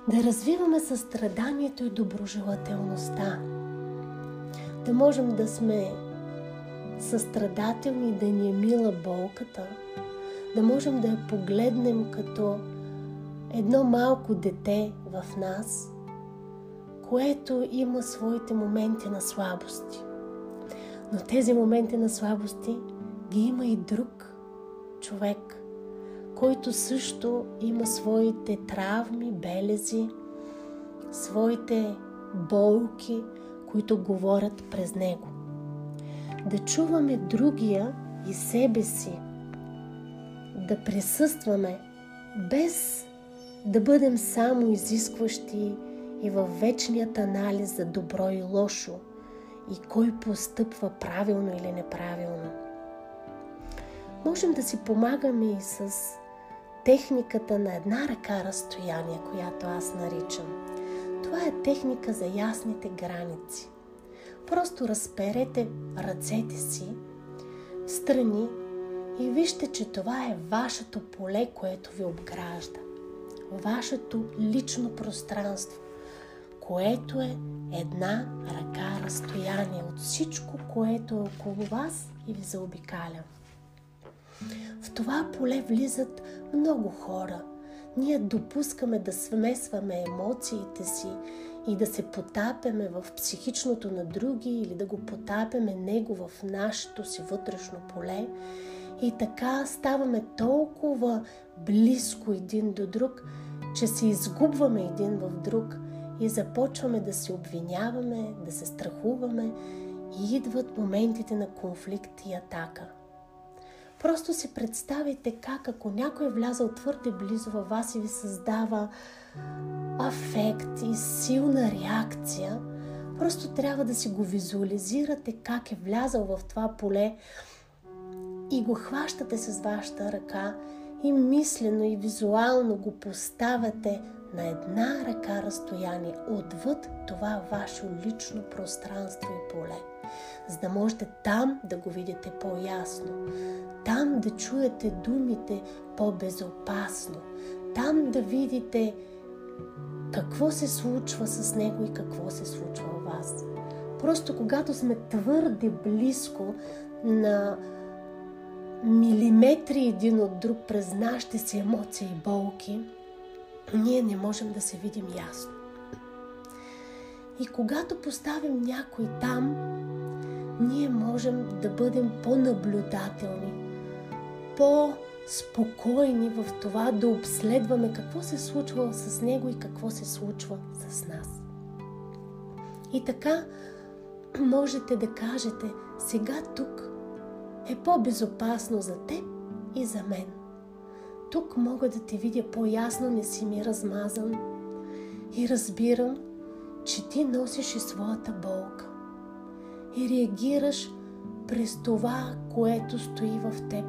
Да развиваме състраданието и доброжелателността. Да можем да сме състрадателни, да ни е мила болката, да можем да я погледнем като едно малко дете в нас, което има своите моменти на слабости. Но тези моменти на слабости ги има и друг човек, който също има своите травми, белези, своите болки, които говорят през него. Да чуваме другия и себе си, да присъстваме без да бъдем само изискващи и във вечният анализ за добро и лошо и кой постъпва правилно или неправилно. Можем да си помагаме и с техниката на една ръка разстояние, която аз наричам. Това е техника за ясните граници. Просто разперете ръцете си страни и вижте, че това е вашето поле, което ви обгражда. Вашето лично пространство, което е една ръка разстояние от всичко, което е около вас и ви заобикаля. В това поле влизат много хора. Ние допускаме да смесваме емоциите си и да се потапяме в психичното на други или да го потапяме него в нашето си вътрешно поле и така ставаме толкова близко един до друг, че се изгубваме един в друг и започваме да се обвиняваме, да се страхуваме и идват моментите на конфликт и атака. Просто си представите как ако някой е влязал твърде близо във вас и ви създава афект и силна реакция, просто трябва да си го визуализирате как е влязал в това поле и го хващате с вашата ръка и мислено и визуално го поставяте на една ръка разстояние отвъд това ваше лично пространство и поле, за да можете там да го видите по-ясно, там да чуете думите по-безопасно, там да видите какво се случва с него и какво се случва в вас. Просто когато сме твърде близко на милиметри един от друг през нашите си емоции и болки, ние не можем да се видим ясно. И когато поставим някой там, ние можем да бъдем по-наблюдателни, по-спокойни в това да обследваме какво се случва с него и какво се случва с нас. И така можете да кажете, сега тук е по-безопасно за теб и за мен. Тук мога да те видя по-ясно, не си ми размазан и разбирам, че ти носиш и своята болка и реагираш през това, което стои в теб.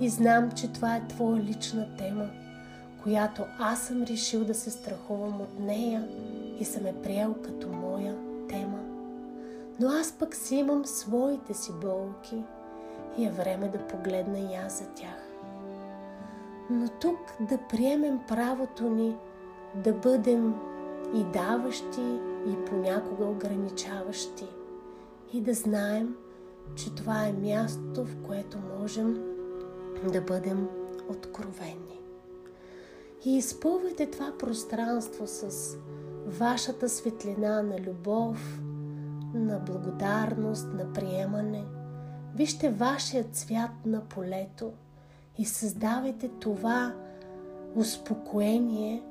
И знам, че това е твоя лична тема, която аз съм решил да се страхувам от нея и съм е приел като моя тема. Но аз пък си имам своите си болки и е време да погледна и аз за тях. Но тук да приемем правото ни да бъдем и даващи, и понякога ограничаващи. И да знаем, че това е място, в което можем да бъдем откровени. И изпълвайте това пространство с вашата светлина на любов, на благодарност, на приемане. Вижте вашия цвят на полето и създавайте това успокоение,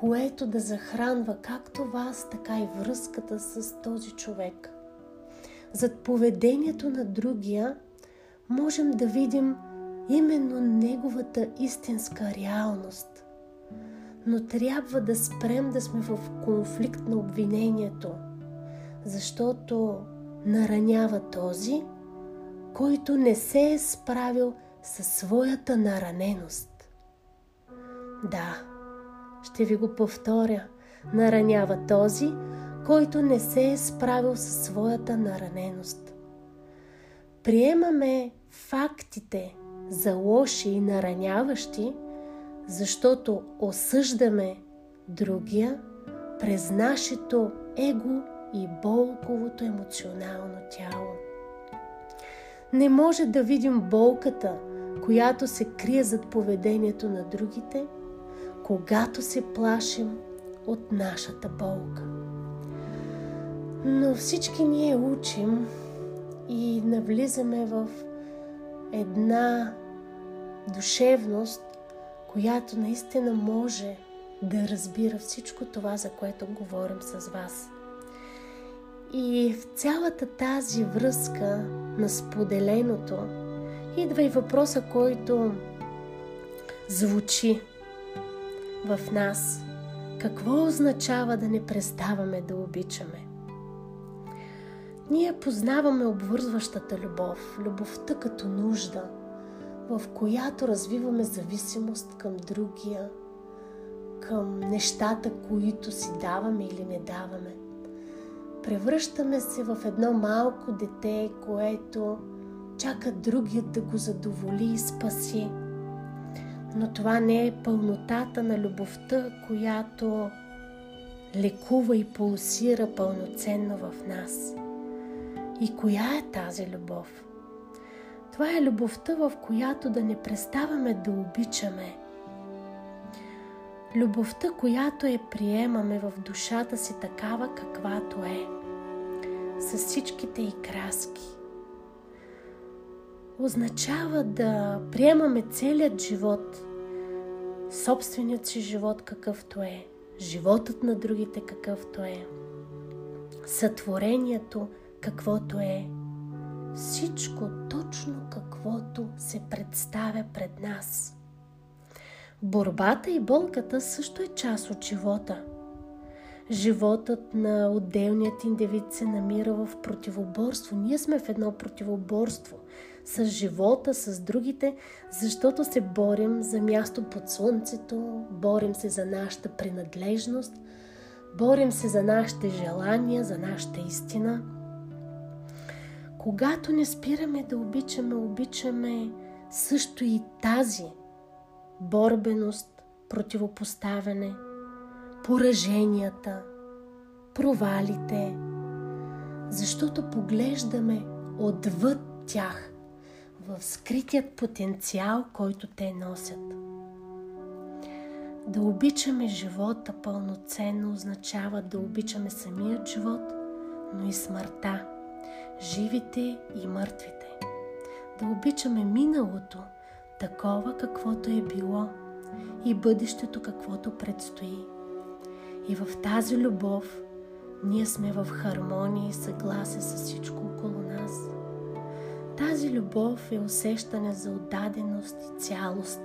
което да захранва както вас, така и връзката с този човек. Зад поведението на другия можем да видим именно неговата истинска реалност. Но трябва да спрем да сме в конфликт на обвинението, защото наранява този, който не се е справил със своята нараненост. Да, ще ви го повторя. Наранява този, който не се е справил със своята нараненост. Приемаме фактите за лоши и нараняващи, защото осъждаме другия през нашето его и болковото емоционално тяло. Не може да видим болката, която се крие зад поведението на другите, когато се плашим от нашата болка. Но всички ние учим и навлизаме в една душевност, която наистина може да разбира всичко това, за което говорим с вас. И в цялата тази връзка на споделеното идва и въпроса, който звучи в нас. Какво означава да не преставаме да обичаме? Ние познаваме обвързващата любов, любовта като нужда, в която развиваме зависимост към другия, към нещата, които си даваме или не даваме. Превръщаме се в едно малко дете, което чака другият да го задоволи и спаси. Но това не е пълнотата на любовта, която лекува и пулсира пълноценно в нас. И коя е тази любов? Това е любовта, в която да не преставаме да обичаме. Любовта, която е приемаме в душата си такава каквато е, с всичките и краски. Означава да приемаме целият живот, собственият си живот какъвто е, животът на другите какъвто е, сътворението – каквото е. Всичко точно каквото се представя пред нас. Борбата и болката също е част от живота. Животът на отделният индивид се намира в противоборство. Ние сме в едно противоборство с живота, с другите, защото се борим за място под слънцето, борим се за нашата принадлежност, борим се за нашите желания, за нашата истина – когато не спираме да обичаме, обичаме също и тази борбеност, противопоставяне, пораженията, провалите, защото поглеждаме отвъд тях в скритият потенциал, който те носят. Да обичаме живота пълноценно означава да обичаме самият живот, но и смъртта живите и мъртвите. Да обичаме миналото, такова каквото е било и бъдещето каквото предстои. И в тази любов ние сме в хармония и съгласие с всичко. Тази любов е усещане за отдаденост и цялост.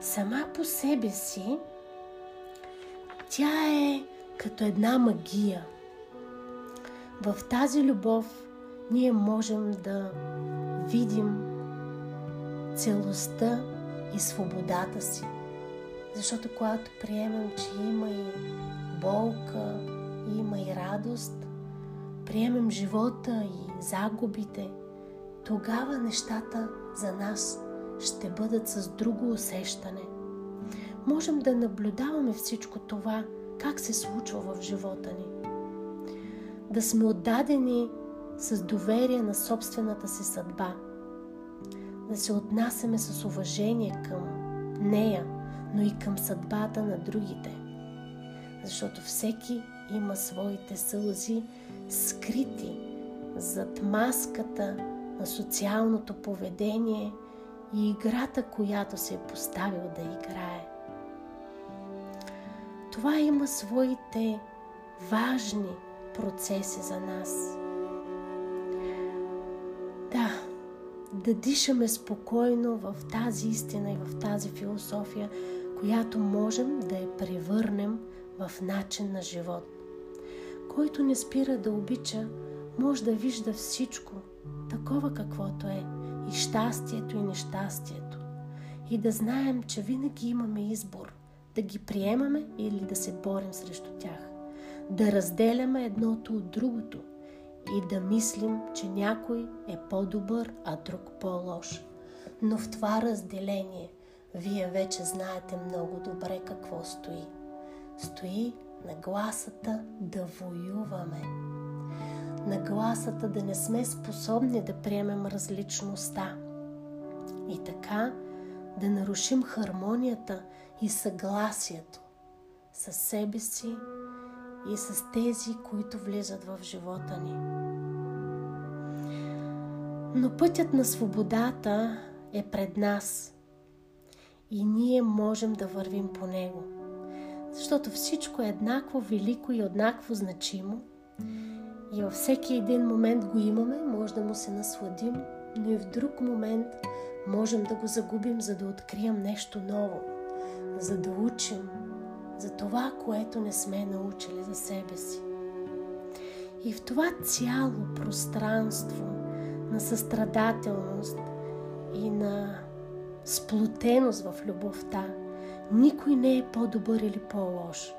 Сама по себе си тя е като една магия. В тази любов ние можем да видим целостта и свободата си. Защото когато приемем, че има и болка, има и радост, приемем живота и загубите, тогава нещата за нас ще бъдат с друго усещане. Можем да наблюдаваме всичко това, как се случва в живота ни. Да сме отдадени с доверие на собствената си съдба. Да се отнасяме с уважение към нея, но и към съдбата на другите. Защото всеки има своите сълзи скрити зад маската на социалното поведение и играта, която се е поставил да играе. Това има своите важни процеси за нас. Да, да дишаме спокойно в тази истина и в тази философия, която можем да я превърнем в начин на живот. Който не спира да обича, може да вижда всичко, такова каквото е, и щастието и нещастието. И да знаем, че винаги имаме избор да ги приемаме или да се борим срещу тях. Да разделяме едното от другото и да мислим, че някой е по-добър, а друг по-лош. Но в това разделение вие вече знаете много добре какво стои стои нагласата да воюваме. Нагласата да не сме способни да приемем различността. И така да нарушим хармонията и съгласието с себе си и с тези, които влизат в живота ни. Но пътят на свободата е пред нас и ние можем да вървим по него – защото всичко е еднакво велико и еднакво значимо. И във всеки един момент го имаме, може да му се насладим, но и в друг момент можем да го загубим, за да открием нещо ново, за да учим за това, което не сме научили за себе си. И в това цяло пространство на състрадателност и на сплотеност в любовта – никой не е по-добър или по-лош.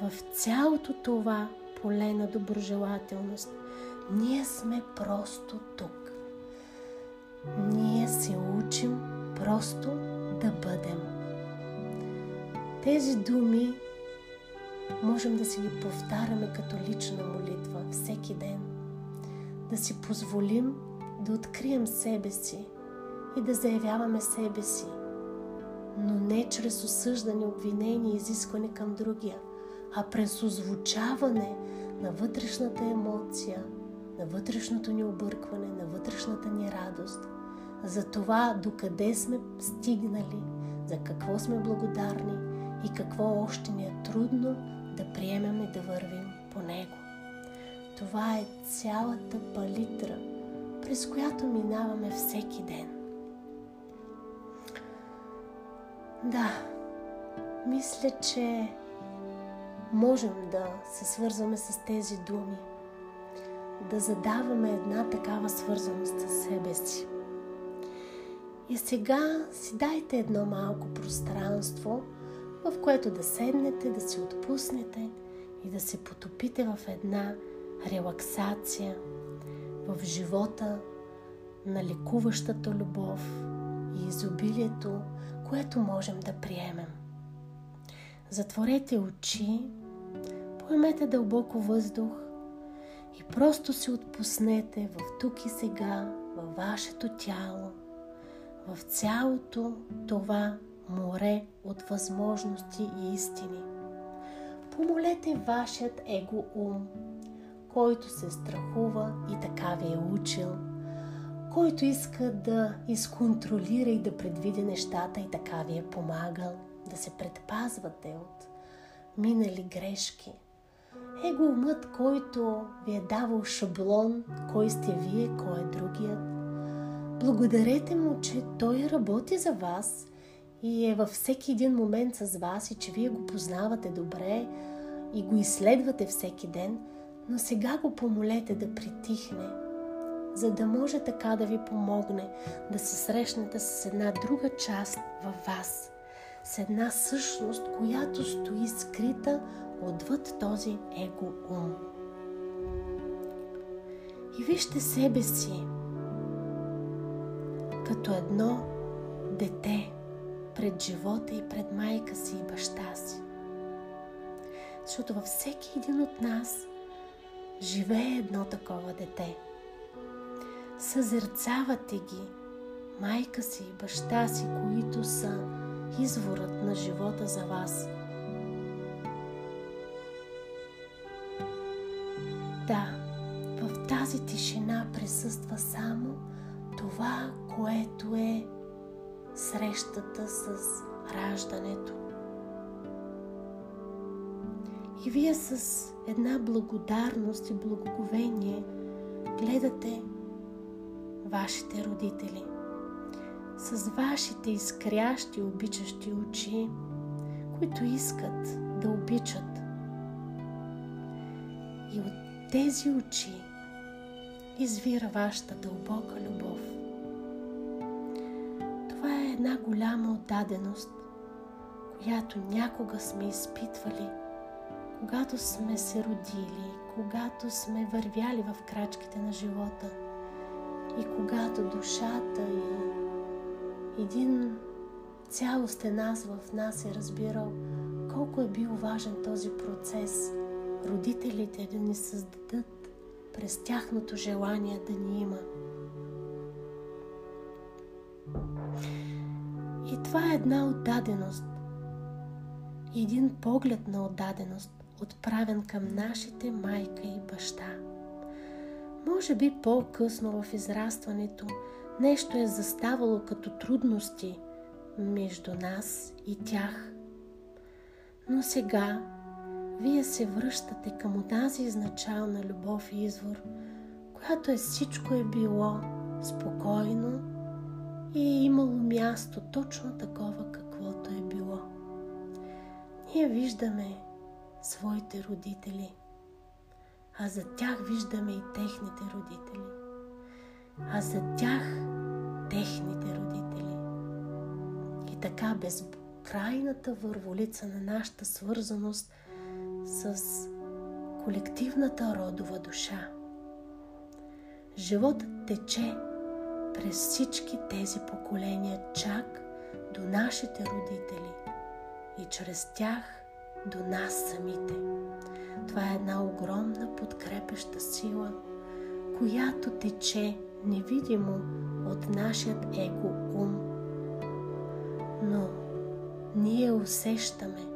В цялото това поле на доброжелателност ние сме просто тук. Ние се учим просто да бъдем. Тези думи можем да си ги повтаряме като лична молитва всеки ден. Да си позволим да открием себе си и да заявяваме себе си – но не чрез осъждане, обвинение и изискване към другия, а през озвучаване на вътрешната емоция, на вътрешното ни объркване, на вътрешната ни радост, за това докъде сме стигнали, за какво сме благодарни и какво още ни е трудно да приемем и да вървим по него. Това е цялата палитра, през която минаваме всеки ден. Да, мисля, че можем да се свързваме с тези думи, да задаваме една такава свързаност с себе си. И сега си дайте едно малко пространство, в което да седнете, да си отпуснете и да се потопите в една релаксация, в живота на лекуващата любов и изобилието което можем да приемем. Затворете очи, поемете дълбоко въздух и просто се отпуснете в тук и сега, във вашето тяло, в цялото това море от възможности и истини. Помолете вашият его ум, който се страхува и така ви е учил, който иска да изконтролира и да предвиди нещата и така ви е помагал да се предпазвате от минали грешки. Его умът, който ви е давал шаблон, кой сте вие, кой е другият. Благодарете му, че той работи за вас и е във всеки един момент с вас и че вие го познавате добре и го изследвате всеки ден, но сега го помолете да притихне, за да може така да ви помогне да се срещнете с една друга част във вас, с една същност, която стои скрита отвъд този его ум. И вижте себе си като едно дете пред живота и пред майка си и баща си. Защото във всеки един от нас живее едно такова дете. Съзерцавате ги, майка си и баща си, които са изворът на живота за вас. Тази тишина присъства само това, което е срещата с раждането. И вие с една благодарност и благоговение гледате вашите родители с вашите изкрящи, обичащи очи, които искат да обичат. И от тези очи извира вашата дълбока любов. Това е една голяма отдаденост, която някога сме изпитвали, когато сме се родили, когато сме вървяли в крачките на живота и когато душата и един цялостен аз в нас е разбирал колко е бил важен този процес родителите да ни създадат през тяхното желание да ни има. И това е една отдаденост. Един поглед на отдаденост, отправен към нашите майка и баща. Може би по-късно в израстването нещо е заставало като трудности между нас и тях. Но сега вие се връщате към тази изначална любов и извор, която е всичко е било спокойно и е имало място точно такова, каквото е било. Ние виждаме своите родители, а за тях виждаме и техните родители а за тях техните родители. И така безкрайната върволица на нашата свързаност с колективната родова душа. Животът тече през всички тези поколения чак до нашите родители и чрез тях до нас самите. Това е една огромна подкрепеща сила, която тече невидимо от нашият его ум. Но ние усещаме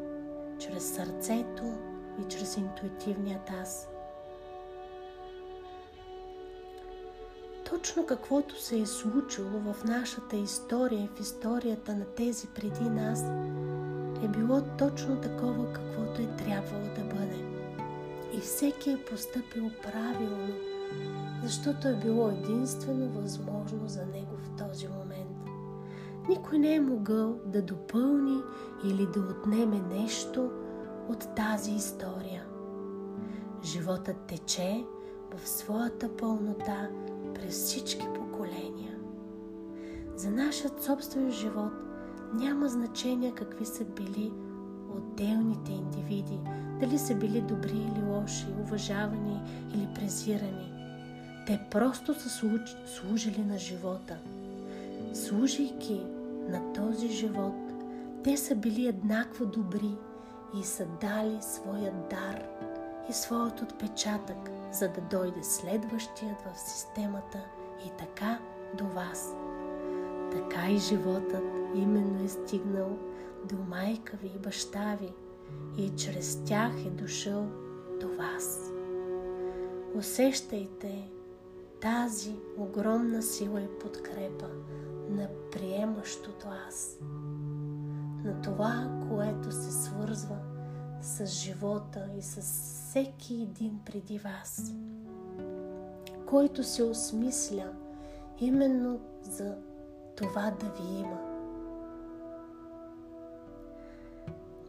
чрез сърцето и чрез интуитивният аз. Точно каквото се е случило в нашата история и в историята на тези преди нас е било точно такова, каквото е трябвало да бъде. И всеки е поступил правилно защото е било единствено възможно за него в този момент. Никой не е могъл да допълни или да отнеме нещо от тази история. Животът тече в своята пълнота през всички поколения. За нашият собствен живот няма значение какви са били отделните индивиди, дали са били добри или лоши, уважавани или презирани. Те просто са служили на живота. Служайки на този живот, те са били еднакво добри и са дали своя дар и своят отпечатък, за да дойде следващият в системата и така до вас. Така и животът именно е стигнал до майка ви и баща ви и чрез тях е дошъл до вас. Усещайте тази огромна сила и подкрепа на приемащото аз, на това, което се свързва с живота и с всеки един преди вас, който се осмисля именно за това да ви има.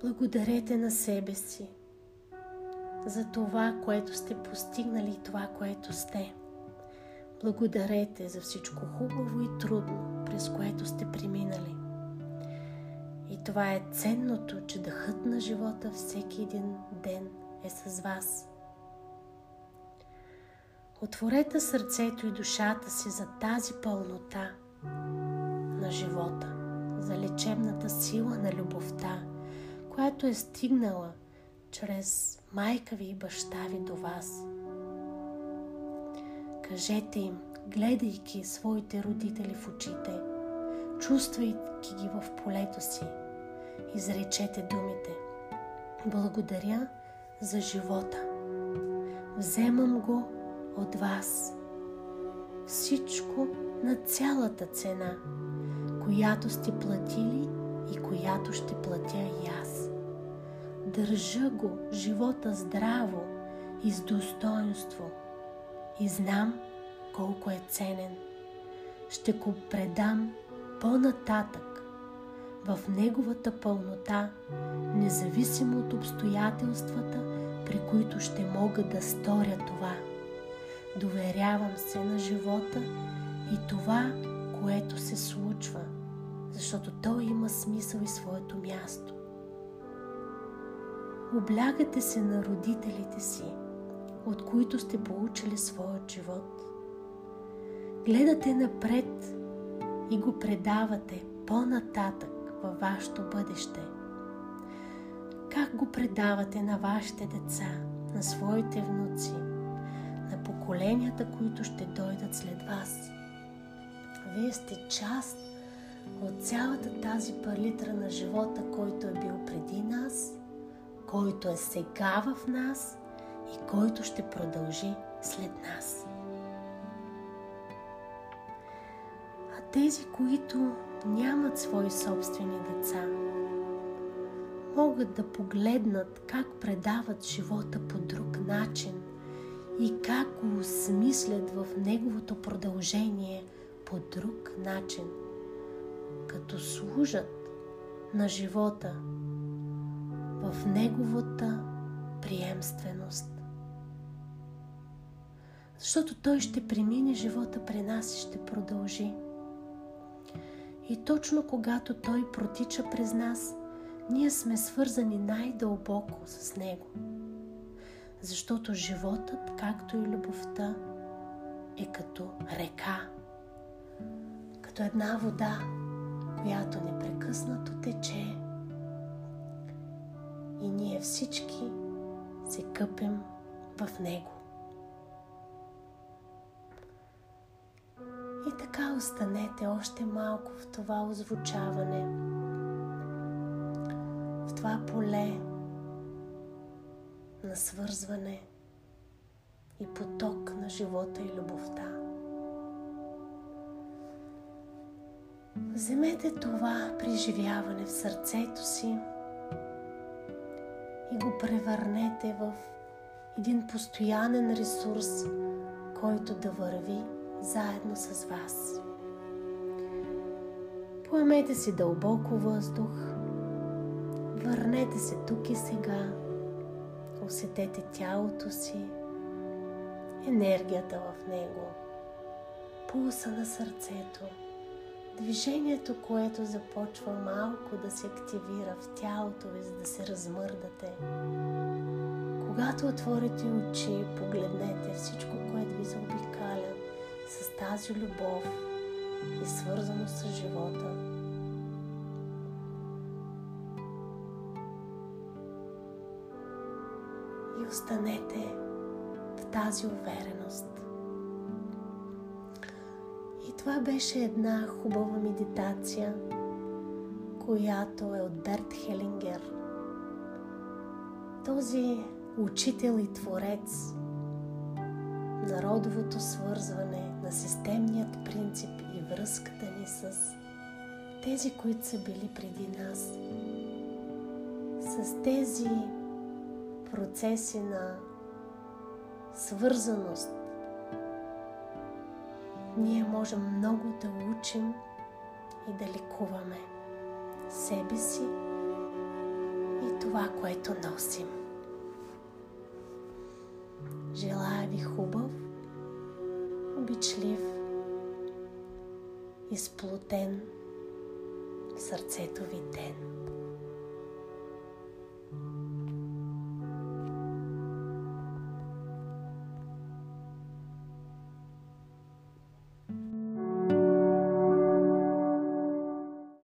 Благодарете на себе си за това, което сте постигнали и това, което сте. Благодарете за всичко хубаво и трудно, през което сте преминали. И това е ценното, че дъхът на живота всеки един ден е с вас. Отворете сърцето и душата си за тази пълнота на живота, за лечебната сила на любовта, която е стигнала чрез майка ви и баща ви до вас. Кажете им, гледайки своите родители в очите, чувствайки ги в полето си, изречете думите. Благодаря за живота. Вземам го от вас. Всичко на цялата цена, която сте платили и която ще платя и аз. Държа го живота здраво и с достоинство и знам колко е ценен. Ще го предам по-нататък в неговата пълнота, независимо от обстоятелствата, при които ще мога да сторя това. Доверявам се на живота и това, което се случва, защото той има смисъл и своето място. Облягате се на родителите си, от които сте получили своят живот. Гледате напред и го предавате по-нататък във вашето бъдеще. Как го предавате на вашите деца, на своите внуци, на поколенията, които ще дойдат след вас. Вие сте част от цялата тази палитра на живота, който е бил преди нас, който е сега в нас и който ще продължи след нас. Тези, които нямат свои собствени деца, могат да погледнат как предават живота по друг начин и как го осмислят в неговото продължение по друг начин, като служат на живота в неговата приемственост. Защото той ще премине живота при нас и ще продължи. И точно когато той протича през нас, ние сме свързани най-дълбоко с него. Защото животът, както и любовта, е като река, като една вода, която непрекъснато тече и ние всички се къпем в него. И така останете още малко в това озвучаване, в това поле на свързване и поток на живота и любовта. Вземете това преживяване в сърцето си и го превърнете в един постоянен ресурс, който да върви заедно с вас. Поемете си дълбоко въздух, върнете се тук и сега, усетете тялото си, енергията в него, пулса на сърцето, движението, което започва малко да се активира в тялото ви, за да се размърдате. Когато отворите очи, погледнете всичко, което ви заобикаля с тази любов и свързано с живота. И останете в тази увереност. И това беше една хубава медитация, която е от Берт Хелингер. Този учител и творец на родовото свързване, на системният принцип и връзката ни с тези, които са били преди нас. С тези процеси на свързаност ние можем много да учим и да лекуваме себе си и това, което носим. Желая ви хубав, обичлив, изплутен сърцето ви ден.